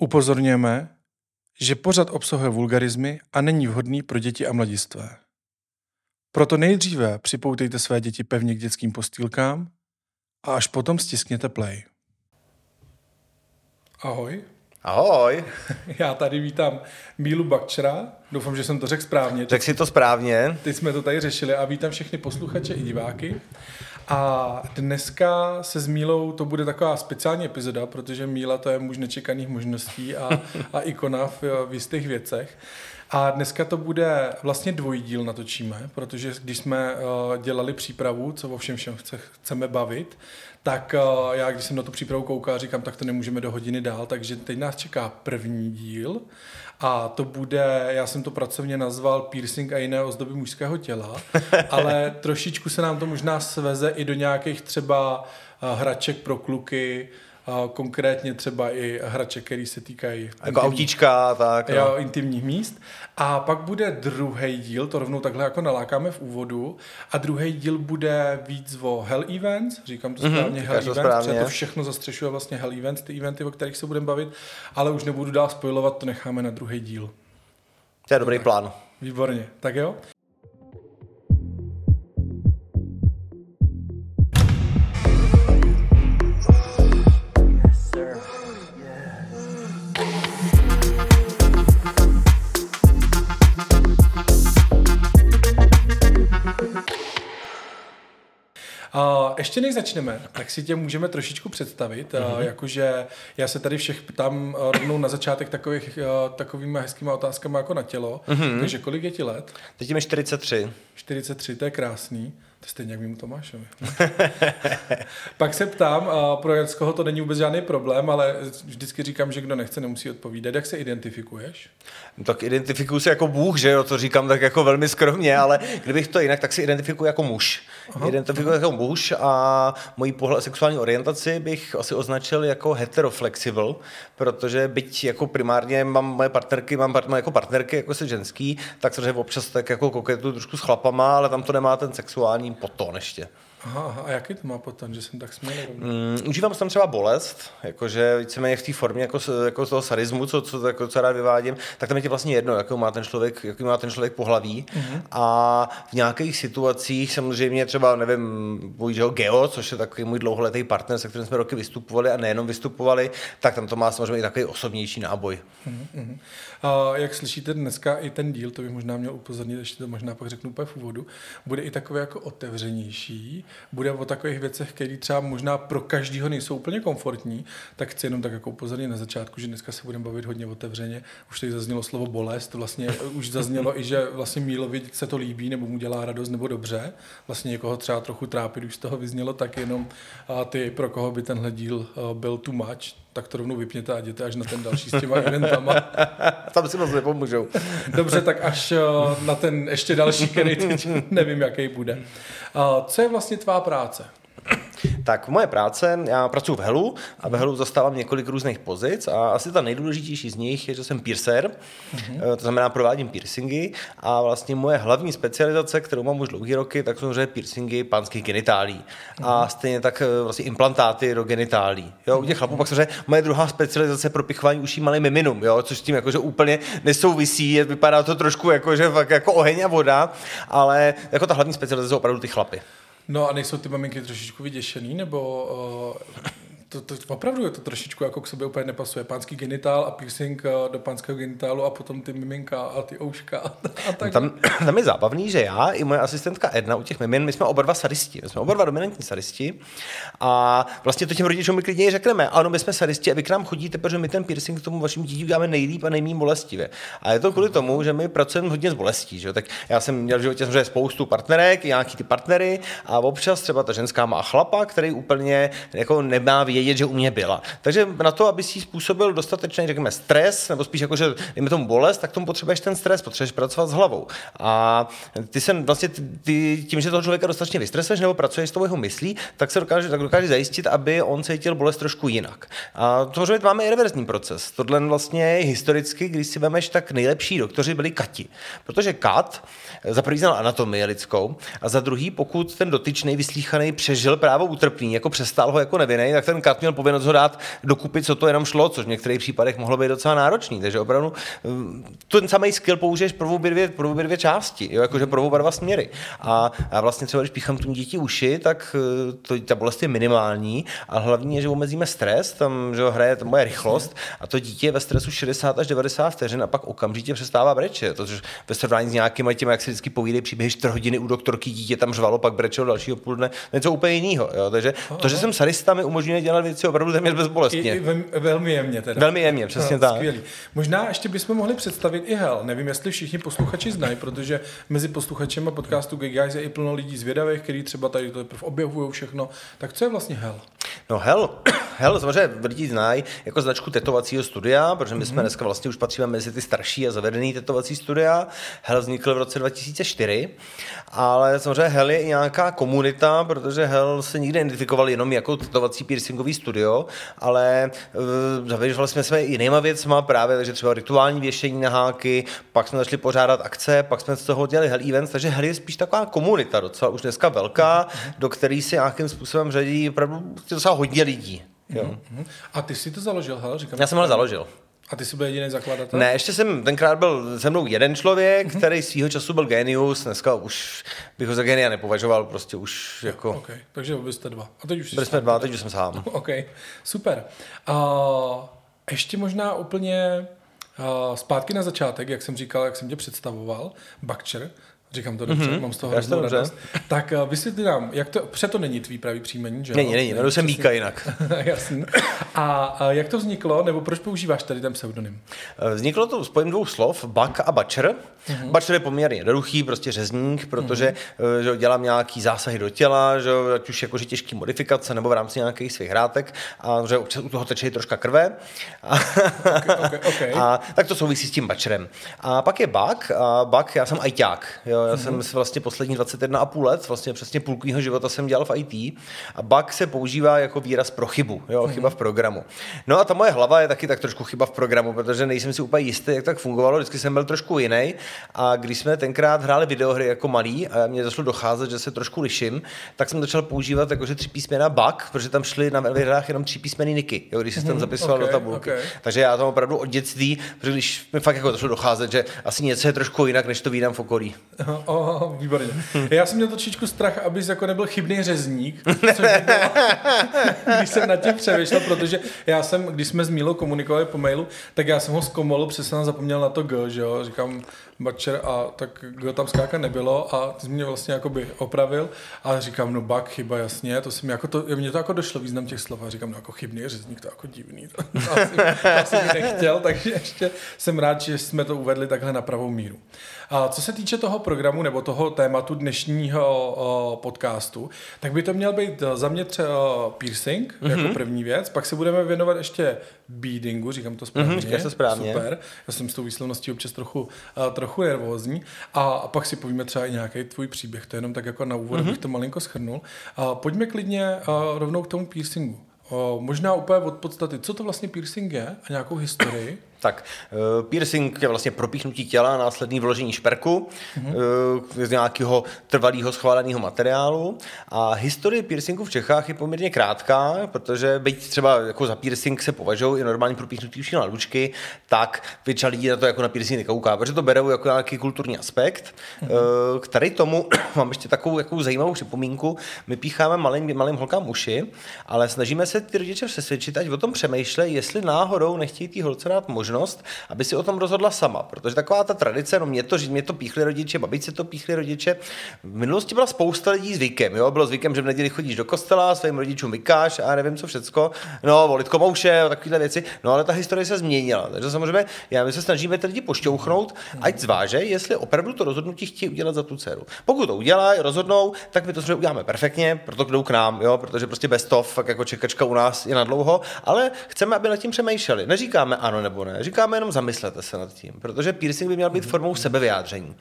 Upozorňujeme, že pořad obsahuje vulgarizmy a není vhodný pro děti a mladistvé. Proto nejdříve připoutejte své děti pevně k dětským postýlkám a až potom stiskněte play. Ahoj. Ahoj. Já tady vítám Mílu Bakčera. Doufám, že jsem to řekl správně. Řekl si to správně. Teď jsme to tady řešili a vítám všechny posluchače i diváky. A dneska se s Mílou to bude taková speciální epizoda, protože Míla to je muž nečekaných možností a, a ikona v, v jistých věcech. A dneska to bude vlastně dvojdíl natočíme, protože když jsme uh, dělali přípravu, co o všem všem chce, chceme bavit, tak uh, já, když jsem na tu přípravu koukal, říkám, tak to nemůžeme do hodiny dál, takže teď nás čeká první díl. A to bude, já jsem to pracovně nazval piercing a jiné ozdoby mužského těla, ale trošičku se nám to možná sveze i do nějakých třeba uh, hraček pro kluky, konkrétně třeba i hrače, které se týkají... Jako autíčka, tak. Jo, no. intimních míst. A pak bude druhý díl, to rovnou takhle jako nalákáme v úvodu, a druhý díl bude víc o Hell Events, říkám to mhm, správně, mm-hmm, Hell Events, správně. protože to všechno zastřešuje vlastně Hell Events, ty eventy, o kterých se budeme bavit, ale už nebudu dál spojovat, to necháme na druhý díl. To je dobrý tak. plán. Výborně, tak jo. Ještě než začneme, tak si tě můžeme trošičku představit, uh, mm-hmm. jakože já se tady všech ptám uh, rovnou na začátek takových, uh, takovými hezkýma otázkami jako na tělo. Mm-hmm. Takže kolik je ti let? Teď mi 43. 43, to je krásný. To je stejně jak mimo Tomášovi. Pak se ptám, pro Janskoho to není vůbec žádný problém, ale vždycky říkám, že kdo nechce, nemusí odpovídat. Jak se identifikuješ? No, tak identifikuju se jako Bůh, že jo, to říkám tak jako velmi skromně, ale kdybych to jinak, tak si identifikuji jako muž. Aha, identifikuji aha. jako muž a mojí pohled sexuální orientaci bych asi označil jako heteroflexible, protože byť jako primárně mám moje partnerky, mám part, jako partnerky jako se ženský, tak samozřejmě občas tak jako koketu trošku s chlapama, ale tam to nemá ten sexuální poton ještě. Aha, a jaký to má potom, že jsem tak smělý? Mm, užívám tam třeba bolest, jakože víceméně v té formě jako, jako toho sadismu, co, co, jako, co rád vyvádím, tak tam je tě vlastně jedno, jakou má ten člověk, jaký má ten člověk pohlaví. Mm-hmm. A v nějakých situacích samozřejmě třeba, nevím, bohužel Geo, což je takový můj dlouholetý partner, se kterým jsme roky vystupovali a nejenom vystupovali, tak tam to má samozřejmě i takový osobnější náboj. Mm-hmm. A jak slyšíte dneska i ten díl, to bych možná měl upozornit, ještě to možná pak řeknu úplně v úvodu, bude i takový jako otevřenější, bude o takových věcech, které třeba možná pro každýho nejsou úplně komfortní, tak chci jenom tak jako upozornit na začátku, že dneska se budeme bavit hodně otevřeně. Už tady zaznělo slovo bolest, vlastně už zaznělo i, že vlastně Mílovi se to líbí, nebo mu dělá radost, nebo dobře. Vlastně někoho třeba trochu trápit, už z toho vyznělo, tak jenom a ty, pro koho by tenhle díl byl too much, tak to rovnou vypněte a jděte až na ten další s těma eventama. Tam si moc nepomůžou. Dobře, tak až na ten ještě další, který teď nevím, jaký bude. Co je vlastně tvá práce? Tak moje práce, já pracuji v Helu a v Helu zastávám několik různých pozic a asi ta nejdůležitější z nich je, že jsem piercer, mm-hmm. to znamená provádím piercingy a vlastně moje hlavní specializace, kterou mám už dlouhé roky, tak jsou piercingy pánských genitálí mm-hmm. a stejně tak eh, vlastně implantáty do genitálí. Jo, u těch chlapů pak samozřejmě moje druhá specializace pro pichování uší malým miminum, jo, což s tím jakože úplně nesouvisí, vypadá to trošku jako, že fakt jako oheň a voda, ale jako ta hlavní specializace jsou opravdu ty chlapy. No a nejsou ty maminky trošičku vyděšený, nebo uh, to, to, opravdu je to trošičku jako k sobě úplně nepasuje. Pánský genitál a piercing eh, do pánského genitálu a potom ty miminka a ty ouška a, tak. Tam, tam, je zábavný, že já i moje asistentka Edna u těch mimin, my jsme oba dva sadisti, my jsme oba dva dominantní sadisti a vlastně to těm rodičům my klidně řekneme, ano, my jsme sadisti a vy k nám chodíte, protože my ten piercing k tomu vašim dítě děláme nejlíp a nejméně bolestivě. A je to kvůli tomu, že my pracujeme hodně s bolestí. Že? Tak já jsem měl v životě samozřejmě spoustu partnerek, nějaký ty partnery a občas třeba ta ženská má chlapa, který úplně jako nemá vědět, vědět, že u mě byla. Takže na to, aby si způsobil dostatečný, řekněme, stres, nebo spíš jako, že dejme tomu bolest, tak tomu potřebuješ ten stres, potřebuješ pracovat s hlavou. A ty se vlastně ty, tím, že toho člověka dostatečně vystresuješ nebo pracuješ s tou jeho myslí, tak se dokáže, tak dokáže zajistit, aby on cítil bolest trošku jinak. A to že máme i reverzní proces. Tohle vlastně historicky, když si vemeš, tak nejlepší doktoři byli kati. Protože kat za prvý znal anatomii lidskou a za druhý, pokud ten dotyčný vyslíchaný přežil právo utrpný, jako přestál ho jako nevinný, tak ten stát měl povinnost ho dát dokupit, co to jenom šlo, což v některých případech mohlo být docela náročný. Takže opravdu mm, ten samý skill použiješ pro obě dvě, pro obě dvě části, jo, jakože pro oba dva směry. A, a vlastně třeba, když píchám tu děti uši, tak eh, to, ta bolest je minimální, a hlavní je, že omezíme stres, tam že hraje to moje rychlost a to dítě je ve stresu 60 až 90 vteřin a pak okamžitě přestává brečet. To, ve srovnání s nějakými těmi, jak si vždycky povídají příběhy 4 hodiny u doktorky, dítě tam řvalo, pak brečelo dalšího půl dne, něco úplně jiného. Jo. Takže to, že jsem sadista, mi umožňuje dělat věci opravdu téměř bezbolestně. I, i velmi jemně teda. Velmi jemně, přesně no, tak. Skvělý. Možná ještě bychom mohli představit i hel. Nevím, jestli všichni posluchači znají, protože mezi posluchačemi podcastu Gay Guys je i plno lidí zvědavých, kteří třeba tady to objevují všechno. Tak co je vlastně hel? No hell, hell samozřejmě lidi znají jako značku tetovacího studia, protože my jsme mm-hmm. dneska vlastně už patříme mezi ty starší a zavedený tetovací studia. Hell vznikl v roce 2004, ale samozřejmě Hell je i nějaká komunita, protože Hell se nikdy identifikoval jenom jako tetovací piercingový studio, ale uh, zavěřovali jsme se jinýma věcma právě, takže třeba rituální věšení na háky, pak jsme začali pořádat akce, pak jsme z toho dělali Hell Events, takže Hell je spíš taková komunita docela už dneska velká, mm-hmm. do které se nějakým způsobem řadí opravdu docela hodně lidí. Jo. Mm-hmm. A ty jsi to založil, hele? Říkám, Já jsem ho založil. A ty jsi byl jediný zakladatel? Ne, ještě jsem, tenkrát byl se mnou jeden člověk, mm-hmm. který svýho času byl genius, dneska už bych ho za genia nepovažoval, prostě už jako... Okay. Takže byli jste dva. A teď už Byli jsme dva, teď už jsem sám. OK, super. Uh, ještě možná úplně uh, zpátky na začátek, jak jsem říkal, jak jsem tě představoval, Bakčer, Říkám to dobře, mm-hmm. mám z toho hroznou radost. Tak uh, vysvětli nám, jak to, to není tvý pravý příjmení, že? Není, není, jmenuji jsem Víka jinak. Jasný. A, a jak to vzniklo, nebo proč používáš tady ten pseudonym? Eh, vzniklo to spojím dvou slov, Bak a Bačer. Mm-hmm. Bačer je poměrně jednoduchý, prostě řezník, protože mm-hmm. že dělám nějaký zásahy do těla, že ať už jakože těžký modifikace, nebo v rámci nějakých svých hrátek, a že občas u toho teče troška krve. A, okay, okay, okay. a tak to souvisí s tím Bačerem. A pak je Bak, a Bak, já jsem ajťák, jo, já mm-hmm. jsem si vlastně poslední 21,5 let, vlastně přesně půlku života jsem dělal v IT a bug se používá jako výraz pro chybu, jo, mm-hmm. chyba v programu. No a ta moje hlava je taky tak trošku chyba v programu, protože nejsem si úplně jistý, jak tak fungovalo, vždycky jsem byl trošku jiný a když jsme tenkrát hráli videohry jako malý a mě začalo docházet, že se trošku liším, tak jsem začal používat jakože tři písmena bug, protože tam šly na výhrách jenom tři písmeny niky, jo, když se tam mhm, zapisoval okay, do tabulky. Okay. Takže já tam opravdu od dětství, protože když mi fakt jako začalo docházet, že asi něco je trošku jinak, než to vídám v okolí. Oh, výborně. Já jsem měl trošičku strach, abys jako nebyl chybný řezník, když jsem na tím přemýšlel, protože já jsem, když jsme s Mílou komunikovali po mailu, tak já jsem ho zkomolil, přesně jsem zapomněl na to G, že jo, říkám Butcher a tak G tam skáka nebylo a ty jsi mě vlastně jakoby opravil a říkám, no bak, chyba, jasně, to jsem jako to, mě to jako došlo význam těch slov a říkám, no jako chybný řezník, to jako divný, to, to asi, to asi nechtěl, takže ještě jsem rád, že jsme to uvedli takhle na pravou míru. A co se týče toho programu nebo toho tématu dnešního podcastu, tak by to měl být za mě třeba piercing mm-hmm. jako první věc, pak se budeme věnovat ještě beadingu, říkám to správně. Mm-hmm, to správně. Super. Já jsem s tou výslovností občas trochu, uh, trochu nervózní. A, a pak si povíme třeba i nějaký tvůj příběh. To je jenom tak jako na úvod, mm-hmm. abych to malinko schrnul. A pojďme klidně uh, rovnou k tomu piercingu. Uh, možná úplně od podstaty, co to vlastně piercing je a nějakou historii. Tak, uh, piercing je vlastně propíchnutí těla, následný vložení šperku mm-hmm. z nějakého trvalého schváleného materiálu. A historie piercingu v Čechách je poměrně krátká, protože byť třeba jako za piercing se považují i normální propíchnutí uši na lučky, tak většina lidí na to jako na piercing nekouká, protože to berou jako nějaký kulturní aspekt, mm-hmm. uh, který tomu, mám ještě takovou jako zajímavou připomínku, my pícháme malým, malým holkám uši, ale snažíme se ty rodiče přesvědčit, ať o tom přemýšlej, jestli náhodou nechtějí ty holce dát možnost možnost, aby si o tom rozhodla sama. Protože taková ta tradice, no mě to, mě to píchli rodiče, babice to píchli rodiče. V minulosti byla spousta lidí zvykem. Jo? Bylo zvykem, že v neděli chodíš do kostela, svým rodičům vykáš a nevím co všecko. No, volit komouše takovéhle věci. No, ale ta historie se změnila. Takže samozřejmě já my se snažíme ty lidi pošťouchnout, ať zváže, jestli opravdu to rozhodnutí chtějí udělat za tu dceru. Pokud to udělají, rozhodnou, tak my to samozřejmě uděláme perfektně, proto jdou k nám, jo? protože prostě bez toho jako čekačka u nás je na dlouho, ale chceme, aby nad tím přemýšleli. Neříkáme ano nebo ne, Říkáme jenom zamyslete se nad tím, protože piercing by měl být formou sebevyjádření.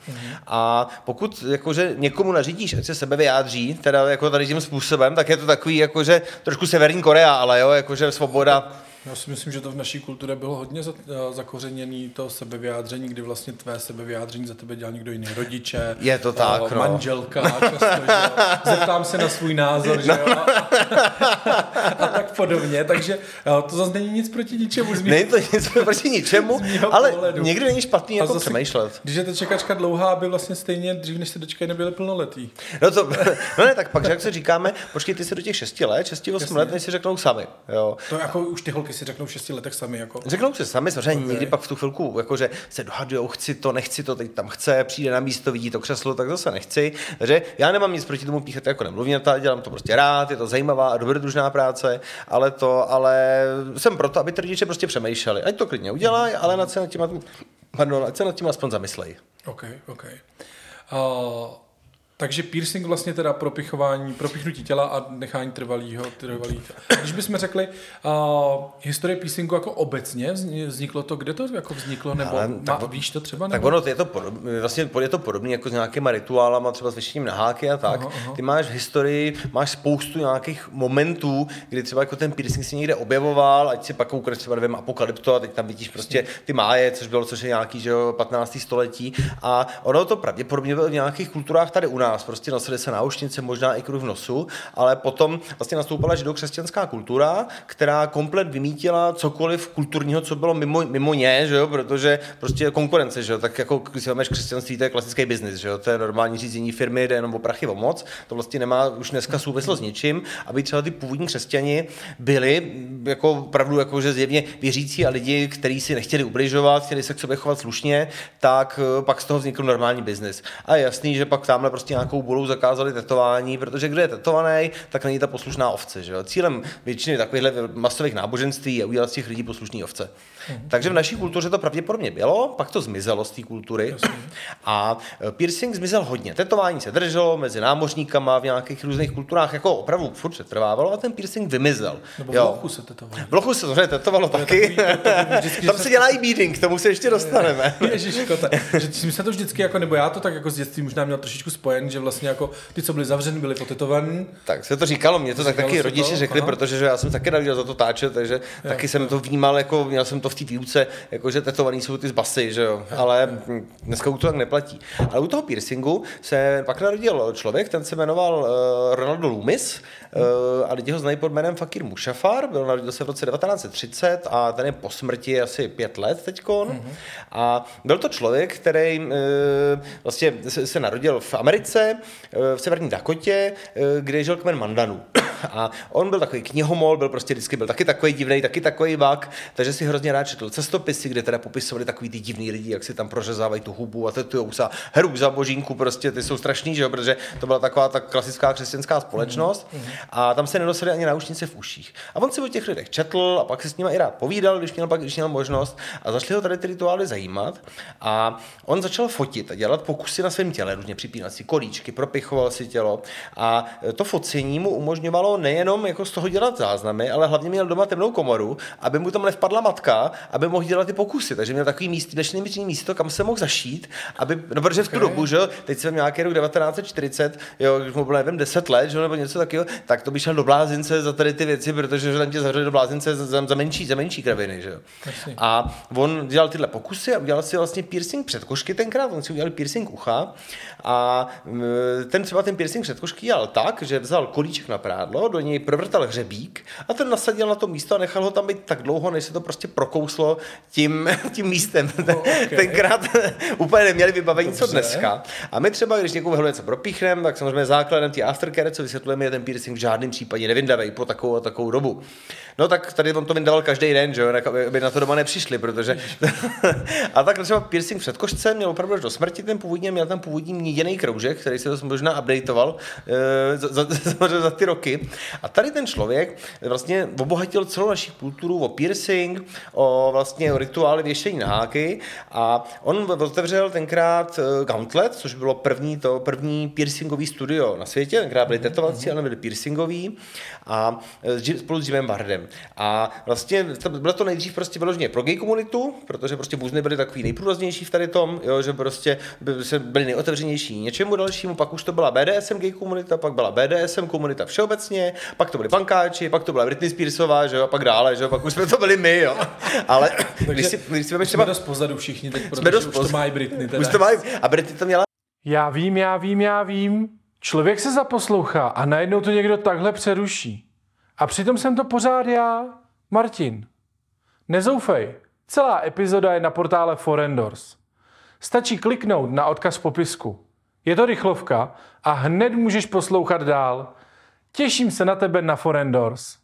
A pokud jakože někomu nařídíš, ať se sebevyjádří, teda jako tady tím způsobem, tak je to takový jakože trošku Severní Korea, ale jo, jakože svoboda já si myslím, že to v naší kultuře bylo hodně eh, zakořeněné to sebevyjádření, kdy vlastně tvé sebevyjádření za tebe dělal někdo jiný rodiče. Je to tak, uh, no. Manželka, často, že Zeptám se na svůj názor, že jo. A, a tak podobně, takže eh, to zase není nic proti ničemu. Z Není to nic proti ničemu, ale pohledu. někdy není špatný jako zase- přemýšlet. Když je ta čekačka dlouhá, aby vlastně stejně dřív, než se dočkají, nebyli plnoletí. No, to, no ne, tak pak, že jak se říkáme, počkejte si do těch 6 let, 6-8 let, než si řeknou sami. Jo. To jako už ty holky si řeknou v šesti letech sami. Jako. Řeknou si sami, samozřejmě okay. někdy pak v tu chvilku, jakože se dohadujou, chci to, nechci to, teď tam chce, přijde na místo, vidí to křeslo, tak zase nechci. Takže já nemám nic proti tomu píchat jako nemluvněta, dělám to prostě rád, je to zajímavá a dobrodružná práce, ale to, ale jsem proto, aby ty rodiče prostě přemýšleli. Ať to klidně udělají, ale nad se nad tím, pardon, ať se nad tím aspoň zamyslej. OK, OK. Uh, takže piercing vlastně teda propichování, propichnutí těla a nechání trvalýho, trvalý. Když bychom řekli uh, historie piercingu jako obecně, vzni- vzniklo to, kde to jako vzniklo, nebo Ale má, tak- víš to třeba? Tak Nebo? ono, je to podobné, vlastně je to podobné jako s nějakýma rituálama, třeba s věštěním na háky a tak. Aha, aha. Ty máš v historii, máš spoustu nějakých momentů, kdy třeba jako ten piercing si někde objevoval, ať si pak koukneš třeba nevím, apokalypto a teď tam vidíš prostě ty máje, což bylo, což je nějaký, že jo, 15. století. A ono to pravděpodobně bylo v nějakých kulturách tady u nás, prostě nosili se náušnice, možná i kruh v nosu, ale potom vlastně nastoupila židokřesťanská kultura, která komplet vymítila cokoliv kulturního, co bylo mimo, mimo ně, že jo, protože prostě konkurence, že jo, tak jako když si křesťanství, to je klasický biznis, že jo, to je normální řízení firmy, jde jenom o prachy, o moc, to vlastně nemá už dneska souvislost s ničím, aby třeba ty původní křesťani byli jako opravdu jako, že zjevně věřící a lidi, kteří si nechtěli ubližovat, chtěli se k sobě chovat slušně, tak eh, pak z toho vznikl normální biznis. A je jasný, že pak tamhle prostě nějakou budou zakázali tetování, protože kdo je tetovaný, tak není ta poslušná ovce. Že jo? Cílem většiny takovýchhle masových náboženství je udělat z těch lidí poslušný ovce. Takže v naší kultuře to pravděpodobně bylo, pak to zmizelo z té kultury. A eh, piercing zmizel hodně. Tetování se drželo mezi námořníkama v nějakých různých kulturách, jako opravdu furt přetrvávalo a ten piercing vymizel. Nebo v lochu se tetovali. V lochu se to tetovalo taky. takový- to- to vždycky, Tam se se- dělá i beading, k tomu se ještě dostaneme. Ježiško, ta, že jsme to vždycky jako, nebo já to tak jako z dětství možná měl trošičku spojen, že vlastně jako ty, co byli zavřeni, byli potetovaní. Tak se to říkalo, mě to tak Říkalo taky rodiče to? řekli, Aha. protože že já jsem taky narodil za to táče, takže taky jsem to vnímal, jako měl jsem to v té výuce, jako že tetovaný jsou ty z basy, že jo, ale hm, dneska už to tak neplatí. Ale u toho piercingu se pak narodil člověk, ten se jmenoval uh, Ronaldo Loomis uh, a lidi ho znají pod jménem Fakir Mushafar, byl narodil se v roce 1930 a ten je po smrti asi pět let teďkon. A byl to člověk, který uh, vlastně se, se narodil v Americe, uh, v severní Dakotě, uh, kde žil kmen Mandanů. A on byl takový knihomol, byl prostě vždycky byl taky takový divný, taky takový vak, takže si hrozně rád četl cestopisy, kde teda popisovali takový ty divný lidi, jak si tam prořezávají tu hubu a tetujou se heru za božínku, prostě ty jsou strašný, že jo, protože to byla taková ta klasická křesťanská společnost. A tam se nenosili ani náušnice v uších. A on si o těch lidech četl a pak se s nimi i rád povídal, když měl, pak, když měl možnost. A začali ho tady ty rituály zajímat. A on začal fotit a dělat pokusy na svém těle, různě připínat si kolíčky, propichoval si tělo. A to focení mu umožňovalo nejenom jako z toho dělat záznamy, ale hlavně měl doma temnou komoru, aby mu tam nevpadla matka, aby mohl dělat ty pokusy. Takže měl takový místo, dnešní místo, kam se mohl zašít, aby, no protože v tu dobu, že teď jsem nějaký rok 1940, jo, když mu bylo nevím, 10 let, že jo, nebo něco takového, tak to by šel do blázince za tady ty věci, protože že tam tě zavřeli do blázince za, za, menší, za menší kraviny, že jo. A on dělal tyhle pokusy a udělal si vlastně piercing před košky tenkrát, on si udělal piercing ucha a ten třeba ten piercing před košky dělal tak, že vzal kolíček na prádlo, do něj provrtal hřebík a ten nasadil na to místo a nechal ho tam být tak dlouho, než se to prostě prokouslo tím, tím místem. okay. Tenkrát úplně neměli vybavení, co Dobře. dneska. A my třeba, když někomu něco propíchneme, tak samozřejmě základem té aftercare, co vysvětlujeme, je ten piercing v žádném případě nevyndavej po takovou a takovou dobu. No tak tady on to vyndával každý den, že jo, aby na to doma nepřišli, protože... a tak třeba piercing před košcem měl opravdu až do smrti, ten původně měl tam původní měděný kroužek, který se to možná updateoval e, za, za, za, za, ty roky. A tady ten člověk vlastně obohatil celou naši kulturu o piercing, o vlastně o rituály věšení na háky a on otevřel tenkrát eh, Gauntlet, což bylo první to první piercingový studio na světě, tenkrát byli tetovací, ale byli piercingový a eh, spolu s Jimem Bardem. A vlastně bylo to nejdřív prostě vyloženě pro gay komunitu, protože prostě buzny byly takový nejprůraznější v tady tom, jo, že prostě byli nejotevřenější něčemu dalšímu, pak už to byla BDSM gay komunita, pak byla BDSM komunita všeobecně, pak to byli pankáči, pak to byla Britney Spearsová, že jo, a pak dále, že jo, pak už jsme to byli my, jo. Ale když si, když si Jsme třeba dost pozadu všichni teď, jsme protože dost už to poz- má i Britney. Teda. Už to mají. A Britney to měla Já vím, já vím, já vím. Člověk se zaposlouchá a najednou to někdo takhle přeruší. A přitom jsem to pořád já, Martin. Nezoufej, celá epizoda je na portále Forendors. Stačí kliknout na odkaz v popisku. Je to rychlovka a hned můžeš poslouchat dál. Těším se na tebe na Forendors.